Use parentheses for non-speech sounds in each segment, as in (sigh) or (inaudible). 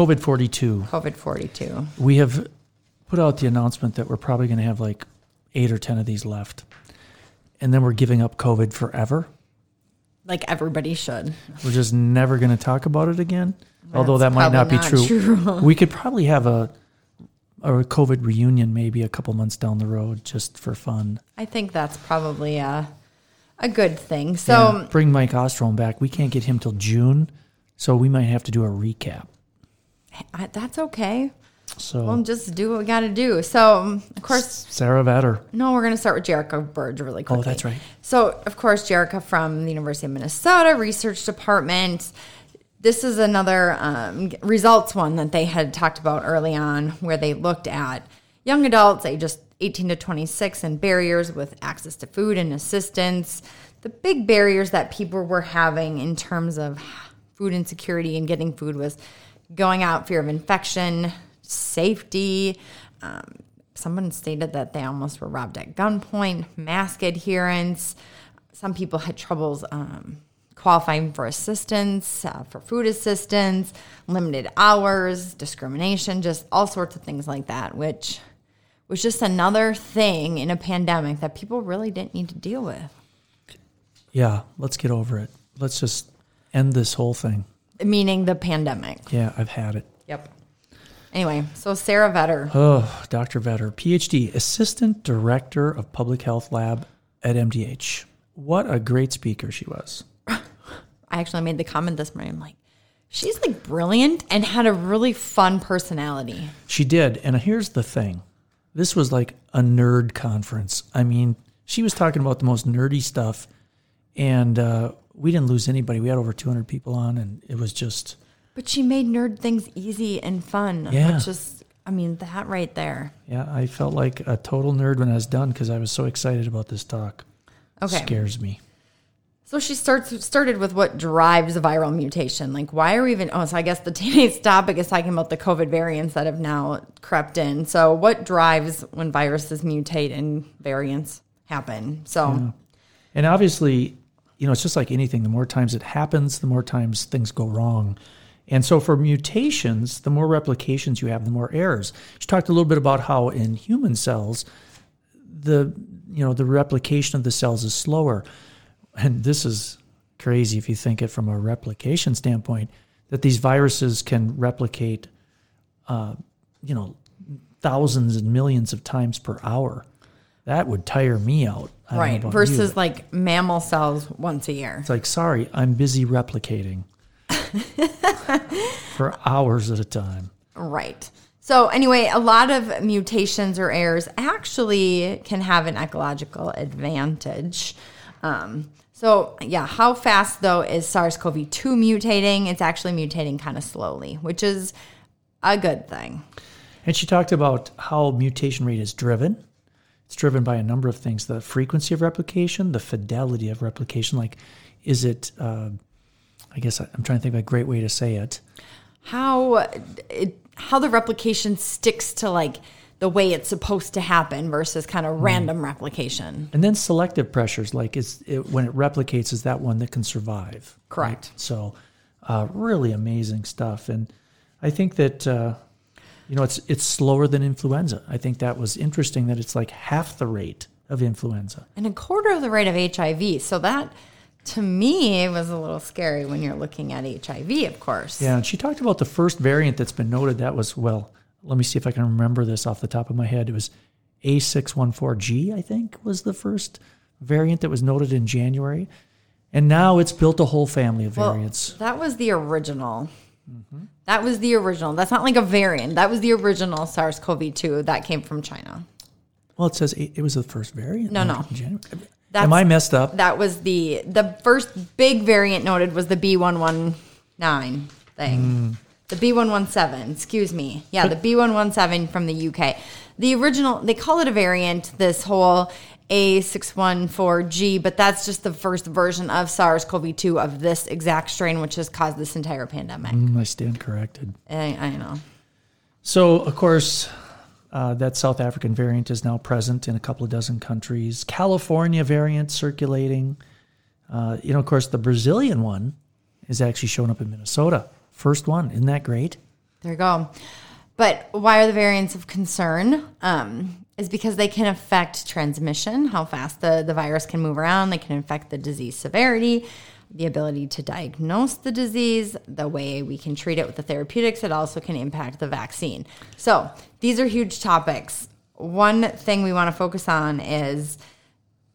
COVID 42. COVID 42. We have put out the announcement that we're probably going to have like eight or 10 of these left. And then we're giving up COVID forever. Like everybody should. We're just never going to talk about it again. Although that might not be probably true. true. we could probably have a a COVID reunion maybe a couple months down the road just for fun. I think that's probably a, a good thing. So, Yeah, bring Mike Osterholm back. We can't get him till June, so we might have to do a recap. I, that's okay. So We'll just do what we got to do. So, um, of course, Sarah Vetter. no, we're going to start with Jerica Burge really quickly. Oh, that's right. So, of course, Jerica from the University of Minnesota Research Department. This is another um, results one that they had talked about early on, where they looked at young adults ages 18 to 26 and barriers with access to food and assistance. The big barriers that people were having in terms of food insecurity and getting food was going out, fear of infection, safety. Um, someone stated that they almost were robbed at gunpoint, mask adherence. Some people had troubles um, qualifying for assistance, uh, for food assistance, limited hours, discrimination, just all sorts of things like that, which was just another thing in a pandemic that people really didn't need to deal with. Yeah, let's get over it. Let's just end this whole thing. Meaning the pandemic. Yeah, I've had it. Yep. Anyway, so Sarah Vetter. Oh, Dr. Vetter, PhD, Assistant Director of Public Health Lab at MDH. What a great speaker she was. (laughs) I actually made the comment this morning. I'm like, she's like brilliant and had a really fun personality. She did. And here's the thing this was like a nerd conference. I mean, she was talking about the most nerdy stuff, and uh, we didn't lose anybody. We had over 200 people on, and it was just, But she made nerd things easy and fun. Yeah. Which is, I mean, that right there. yeah, I felt like a total nerd when I was done because I was so excited about this talk. Okay. Scares me. So she starts started with what drives a viral mutation. Like, why are we even? Oh, so I guess the (laughs) today's topic is talking about the COVID variants that have now crept in. So, what drives when viruses mutate and variants happen? So, And obviously, you know, it's just like anything. The more times it happens, the more times things go wrong. And so for mutations, the more replications you have, the more errors. She talked a little bit about how in human cells, the you know the replication of the cells is slower. And this is crazy if you think it from a replication standpoint, that these viruses can replicate, uh, you know, thousands and millions of times per hour. That would tire me out. Right about you, versus like mammal cells once a year. it's like, sorry, I'm busy replicating (laughs) for hours at a time. Right. So, anyway, a lot of mutations or errors actually can have an ecological advantage. Um, so, yeah, how fast though is SARS CoV 2 mutating? It's actually mutating kind of slowly, which is a good thing. And she talked about how mutation rate is driven. It's driven by a number of things the frequency of replication, the fidelity of replication. Like, is it, uh, I guess I'm trying to think of a great way to say it. How it, how the replication sticks to like the way it's supposed to happen versus kind of random replication. And then selective pressures, like is it, when it replicates, is that one that can survive? Correct. So, uh, really amazing stuff. And I think that uh, you know it's it's slower than influenza. I think that was interesting that it's like half the rate of influenza. and a quarter of the rate of HIV. So that to me was a little scary when you're looking at HIV, of course. Yeah, and she talked about the first variant that's been noted. That was well. Let me see if I can remember this off the top of my head. It was A614G, I think, was the first variant that was noted in January. And now it's built a whole family of Well, variants. that was the original. That was the original. That's not like a variant. That was the original SARS-CoV-2 that came from China. Well, it says it it was the first variant. No, no. That's, Am I messed up? That was the the first big variant noted was the B119 thing. The B117, excuse me. Yeah, the B117 from the UK. The original, they call it a variant, this whole A614G, but that's just the first version of SARS CoV 2 of this exact strain, which has caused this entire pandemic. Mm, I stand corrected. I, I know. So, of course, uh, that South African variant is now present in a couple of dozen countries. California variant circulating. Uh, you know, of course, the Brazilian one is actually showing up in Minnesota. First one. Isn't that great? There you go. But why are the variants of concern? Um, is because they can affect transmission, how fast the, the virus can move around. They can affect the disease severity, the ability to diagnose the disease, the way we can treat it with the therapeutics. It also can impact the vaccine. So these are huge topics. One thing we want to focus on is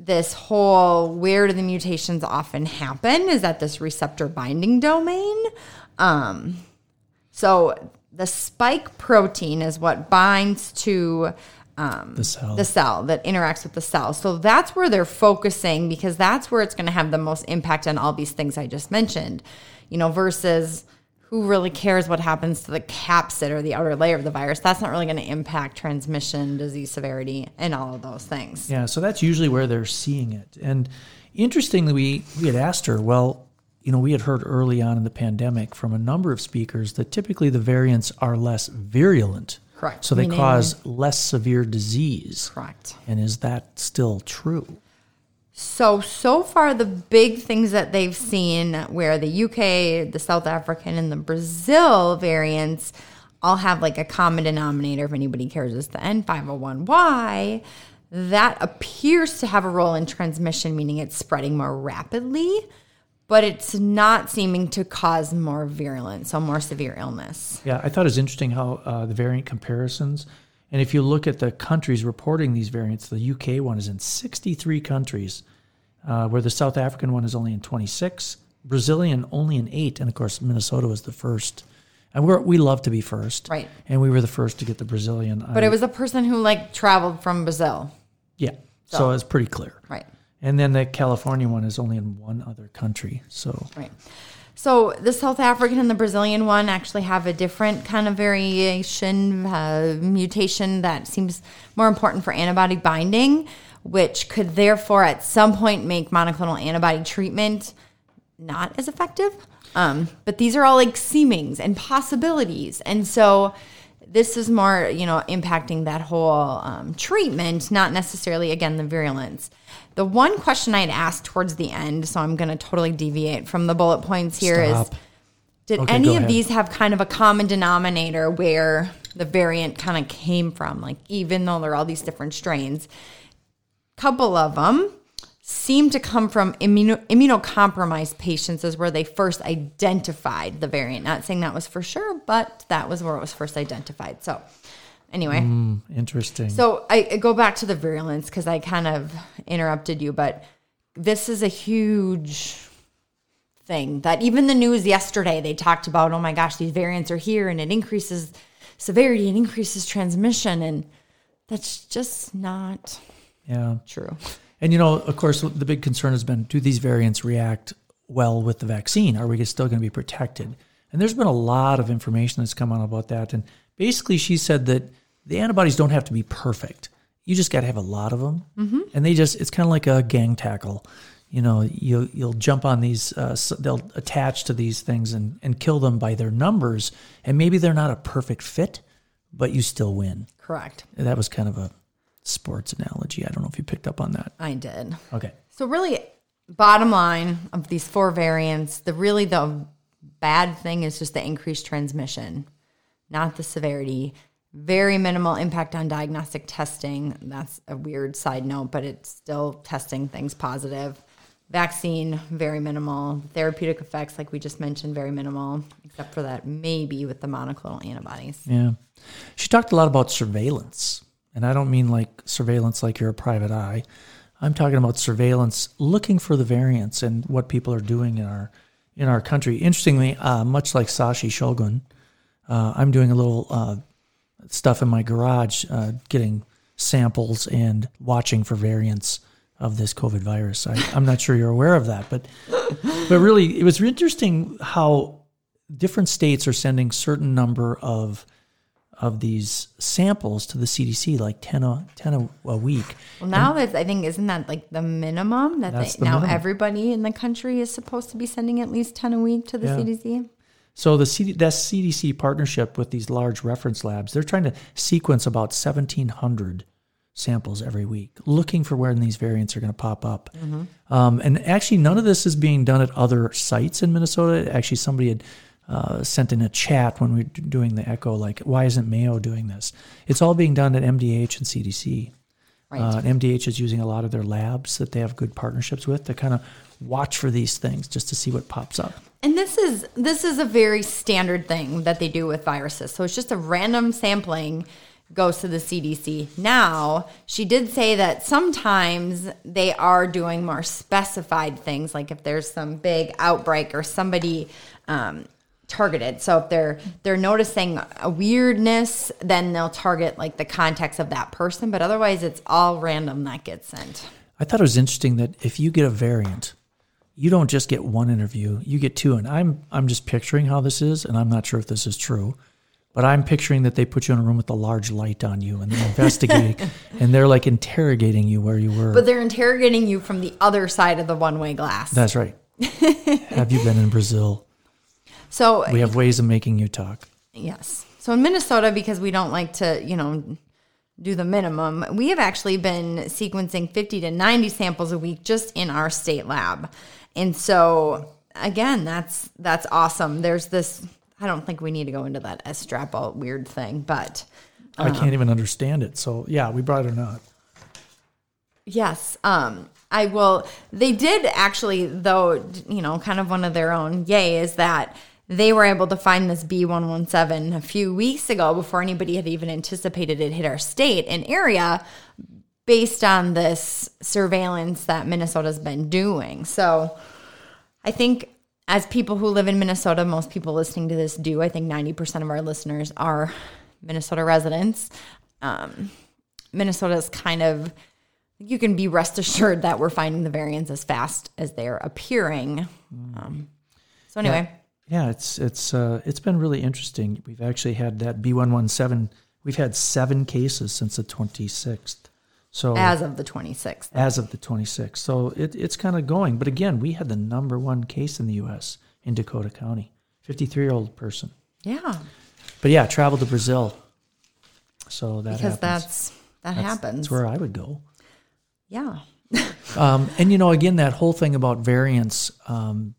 this whole where do the mutations often happen is at this receptor binding domain. Um, so the spike protein is what binds to um, The cell. the cell that interacts with the cell. So that's where they're focusing because that's where it's going to have the most impact on all these things I just mentioned, you know, versus who really cares what happens to the capsid or the outer layer of the virus. That's not really going to impact transmission, disease severity, and all of those things. Yeah, so that's usually where they're seeing it. And interestingly, we, we had asked her, well, you know, we had heard early on in the pandemic from a number of speakers that typically the variants are less virulent. Correct. So they Meaning- cause less severe disease. Correct. And is that still true? So, so far, the big things that they've seen where the UK, the South African, and the Brazil variants all have like a common denominator, if anybody cares, is the N501Y. That appears to have a role in transmission, meaning it's spreading more rapidly, but it's not seeming to cause more virulence, so more severe illness. Yeah, I thought it was interesting how uh, the variant comparisons. And if you look at the countries reporting these variants, the UK one is in 63 countries, uh, where the South African one is only in 26, Brazilian only in eight, and of course Minnesota was the first. And we're, we love to be first, Right. And we were the first to get the Brazilian. But it was a person who like traveled from Brazil. yeah, so, So- it's pretty clear. Right. And then the California one is only in one other country. So Right. So the South African and the Brazilian one actually have a different kind of variation, uh, mutation that seems more important for antibody binding, which could therefore at some point make monoclonal antibody treatment not as effective. Um, but these are all like seemings and possibilities. And so this is more, you know, impacting that whole um, treatment, not necessarily, again, the virulence. The one question I'd asked towards the end, so I'm going to totally deviate from the bullet points here, is: Stop. Did Okay, any of ahead. these have kind of a common denominator where the variant kind of came from? Like, even though there are all these different strains, a couple of them seem to come from immuno, immunocompromised patients is where they first identified the variant not saying that was for sure but that was where it was first identified so anyway mm, interesting. so I, I go back to the virulence because i kind of interrupted you but this is a huge thing that even the news yesterday they talked about oh my gosh these variants are here and it increases severity and increases transmission and that's just not yeah. true And you know, of course, the big concern has been: do these variants react well with the vaccine? Are we still going to be protected? And there's been a lot of information that's come out about that. And basically, she said that the antibodies don't have to be perfect. You just got to have a lot of them, mm-hmm. and they just—it's kind of like a gang tackle. You know, you you'll jump on these, uh, s- they'll attach to these things and and kill them by their numbers, and maybe they're not a perfect fit, but you still win. correct That was kind of a sports analogy. I don't know if you picked up on that. i did Okay. So really, bottom line of these four variants, the really the bad thing is just the increased transmission, not the severity. Very minimal impact on diagnostic testing. That's a weird side note, but it's still testing things positive. Vaccine, very minimal. Therapeutic effects, like we just mentioned, very minimal, except for that maybe with the monoclonal antibodies. Yeah. She talked a lot about surveillance. And I don't mean like surveillance like you're a private eye. I'm talking about surveillance looking for the variants and what people are doing in our in our country. Interestingly, uh, much like Sashi Shogun, uh, I'm doing a little uh, stuff in my garage, uh, getting samples and watching for variants of this COVID virus. I, I'm not sure you're aware of that, but but really, it was interesting how different states are sending certain number of of these samples to the CDC, like 10 a, 10 a, a week. Well, now that I think isn't that like the minimum that they, the now minimum. everybody in the country is supposed to be sending at least ten a week to the Yeah. CDC. So the CD, that CDC partnership with these large reference labs, they're trying to sequence about 1,700 samples every week, looking for when these variants are going to pop up. Um, and actually, none of this is being done at other sites in Minnesota. Actually, somebody had uh, sent in a chat when we were doing the echo, like, why isn't Mayo doing this? It's all being done at MDH and CDC. Right. Uh, MDH is using a lot of their labs that they have good partnerships with to kind of watch for these things just to see what pops up. And this is this is a very standard thing that they do with viruses. So it's just a random sampling goes to the CDC. Now, she did say that sometimes they are doing more specified things like if there's some big outbreak or somebody um, targeted. So if they're they're noticing a weirdness, then they'll target like the context of that person, but otherwise it's all random that gets sent. I thought it was interesting that if you get a variant, you don't just get one interview, you get two. And I'm I'm just picturing how this is, and I'm not sure if this is true, but I'm picturing that they put you in a room with a large light on you and they're (laughs) investigating and they're like interrogating you where you were. But they're interrogating you from the other side of the one-way glass. That's right. (laughs) have you been in Brazil? So We have ways of making you talk. Yes. So in Minnesota, because we don't like to, you know, do the minimum, we have actually been sequencing 50 to 90 samples a week just in our state lab. And so again, that's that's awesome. There's this I don't think we need to go into that estrapol weird thing, but I can't even understand it. So yeah, we brought it up. Yes. Um, I will. They did actually, though, you know, kind of one of their own yay is that they were able to find this B117 a few weeks ago before anybody had even anticipated it hit our state and area based on this surveillance that Minnesota's been doing. So I think as people who live in Minnesota, most people listening to this do. I think 90% of our listeners are Minnesota residents. Um, Minnesota is kind of you can be rest assured that we're finding the variants as fast as they're appearing. Um, so anyway, Yeah, it's it's uh, it's been really interesting. We've actually had that B one one seven. We've had seven cases since the twenty sixth. So as of the 26th. as of the 26th. So it, it's kind of going. But again, we had the number one case in the U.S. in Dakota County, 53 year old person. Yeah, But yeah, traveled to Brazil. So that because happens. that's that happens. That's where I would go. yeah. (laughs) Um, and you know, again, that whole thing about variants. Um,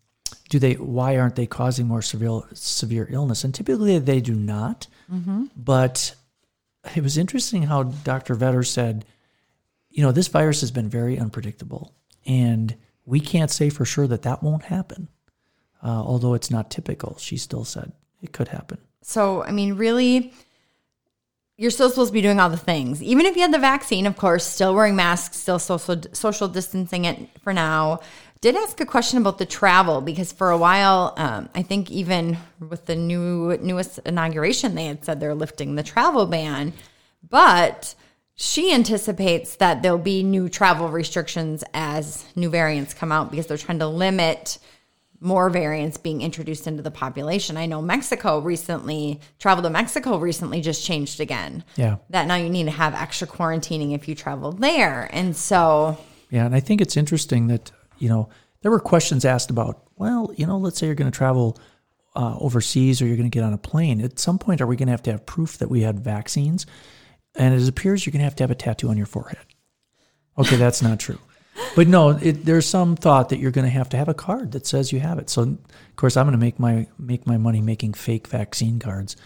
do they? Why aren't they causing more severe severe illness? And typically they do not. But it was interesting how Dr. Vetter said, you know, this virus has been very unpredictable, and we can't say for sure that that won't happen. Uh, although it's not typical, she still said it could happen. So, I mean, really, you're still supposed to be doing all the things. Even if you had the vaccine, of course, still wearing masks, still social social distancing it for now. Did ask a question about the travel because for a while, um, I think even with the new newest inauguration, they had said they're lifting the travel ban, but she anticipates that there'll be new travel restrictions as new variants come out because they're trying to limit more variants being introduced into the population. I know Mexico recently, travel to Mexico recently just changed again. Yeah. That now you need to have extra quarantining if you travel there. And so, Yeah, and I think it's interesting that you know there were questions asked about. Well, you know, let's say you're going to travel uh, overseas or you're going to get on a plane. At some point, are we going to have to have proof that we had vaccines? And it appears you're going to have to have a tattoo on your forehead. Okay, that's not true. But no, it, there's some thought that you're going to have to have a card that says you have it. So, of course, I'm going to make my make my money making fake vaccine cards.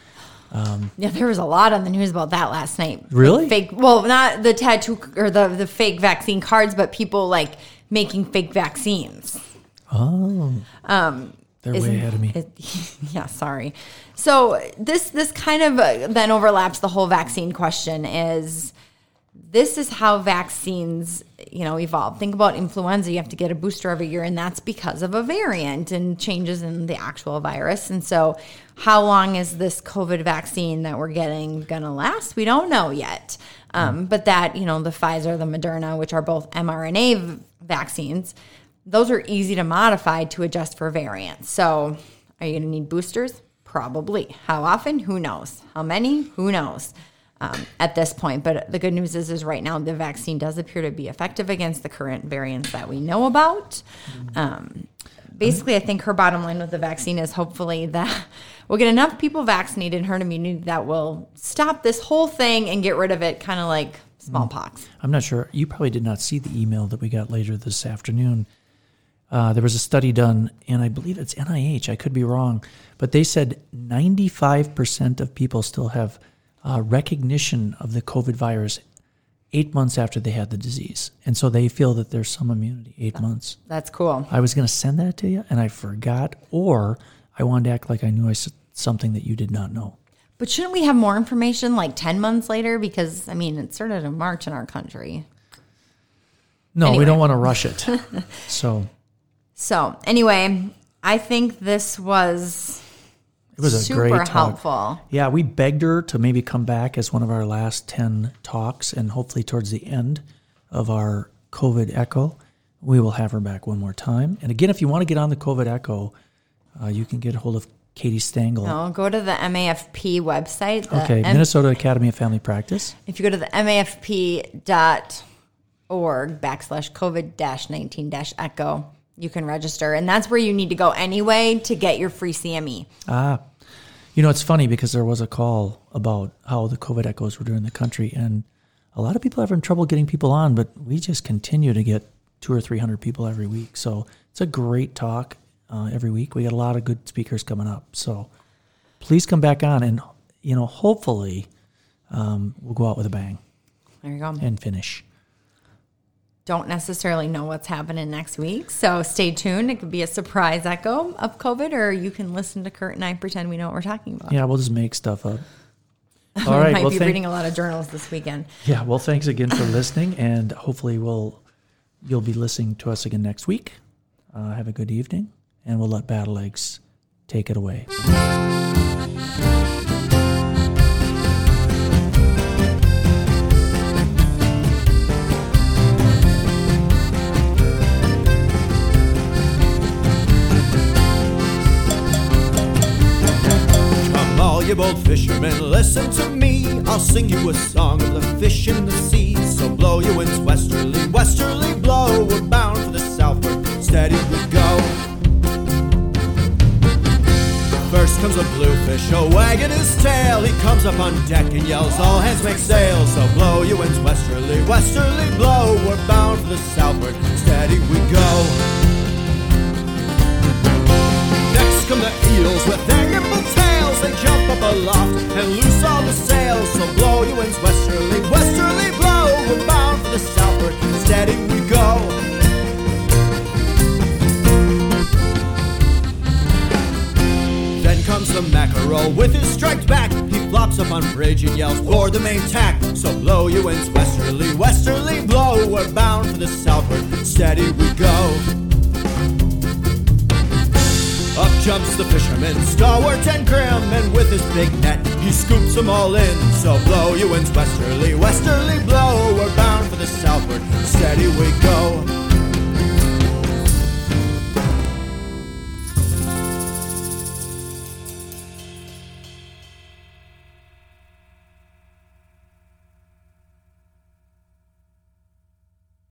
Um, yeah, there was a lot on the news about that last night. Really? Fake, well, not the tattoo or the, the fake vaccine cards, but people like making fake vaccines. Oh, they're way ahead of me. it- (laughs) yeah, sorry. So this this kind of uh, then overlaps the whole vaccine question. Is this is how vaccines you know evolve? Think about influenza. You have to get a booster every year, and that's because of a variant and changes in the actual virus. And so, how long is this COVID vaccine that we're getting gonna last? We don't know yet. Um, but that you know the Pfizer, the Moderna, which are both mRNA vaccines those are easy to modify to adjust for variants. So Are you going to need boosters? Probably. How often? Who knows? How many? Who knows? Um, at this point, but the good news is, is right now the vaccine does appear to be effective against the current variants that we know about. Um, basically, I think her bottom line with the vaccine is hopefully that (laughs) we'll get enough people vaccinated in herd immunity that will stop this whole thing and get rid of it, kind of like smallpox. I'm not sure. You probably did not see the email that we got later this afternoon. Uh, there was a study done, and I believe it's NIH. I could be wrong, but they said 95% of people still have uh, recognition of the COVID virus eight months after they had the disease. And so they feel that there's some immunity eight months. That's cool. I was going to send that to you and I forgot, or I wanted to act like I knew I said something that you did not know. But shouldn't we have more information like 10 months later? Because, I mean, it started in March in our country. No, Anyway. we don't want to rush it. (laughs) so So, anyway, I think this was it was a super great talk. helpful. Yeah, we begged her to maybe come back as one of our last 10 talks, and hopefully, towards the end of our COVID Echo, we will have her back one more time. And again, if you want to get on the COVID Echo, uh, you can get a hold of Katie Stengel. No, go to the MAFP website. The Okay, M- Minnesota Academy of Family Practice. if you go to the MAFP.org backslash COVID 19 echo, you can register. And that's where you need to go anyway to get your free. CME. Ah, you know, it's funny because there was a call about how the COVID echoes were doing in the country, and a lot of people are having trouble getting people on, but we just continue to get two or three hundred people every week. So it's a great talk uh, every week. We got a lot of good speakers coming up. So please come back on, and you know, hopefully, um, we'll go out with a bang There you go. and finish. Don't necessarily know what's happening next week. So stay tuned. It could be a surprise echo of COVID, or you can listen to Kurt and I pretend we know what we're talking about. Yeah, we'll just make stuff up. (laughs) All I might Well, be thank- reading a lot of journals this weekend. Yeah, well, thanks again for listening, and hopefully, we'll you'll be listening to us again next week. Uh, have a good evening, and we'll let Battle Eggs take it away. You bold fishermen, listen to me. I'll sing you a song of the fish in the sea. So blow your winds westerly, westerly blow. We're bound for the southward, steady we go. Comes a bluefish, a wagging his tail. He comes up on deck and yells, All hands make sail. So blow your winds westerly, westerly blow. We're bound for the southward, steady we go. Next come the eels with their nimble tails. They jump up aloft and loose all the sails. So blow your winds westerly, westerly blow. We're bound for the southward, steady we go. Comes the mackerel with his striped back. He flops up on bridge and yells, "For the main tack!" So blow you winds westerly, westerly blow. We're bound for the southward, steady we go. Up jumps the fisherman, stalwart and grim, and with his big net, he scoops them all in. So blow you winds westerly, westerly blow. We're bound for the southward, steady we go.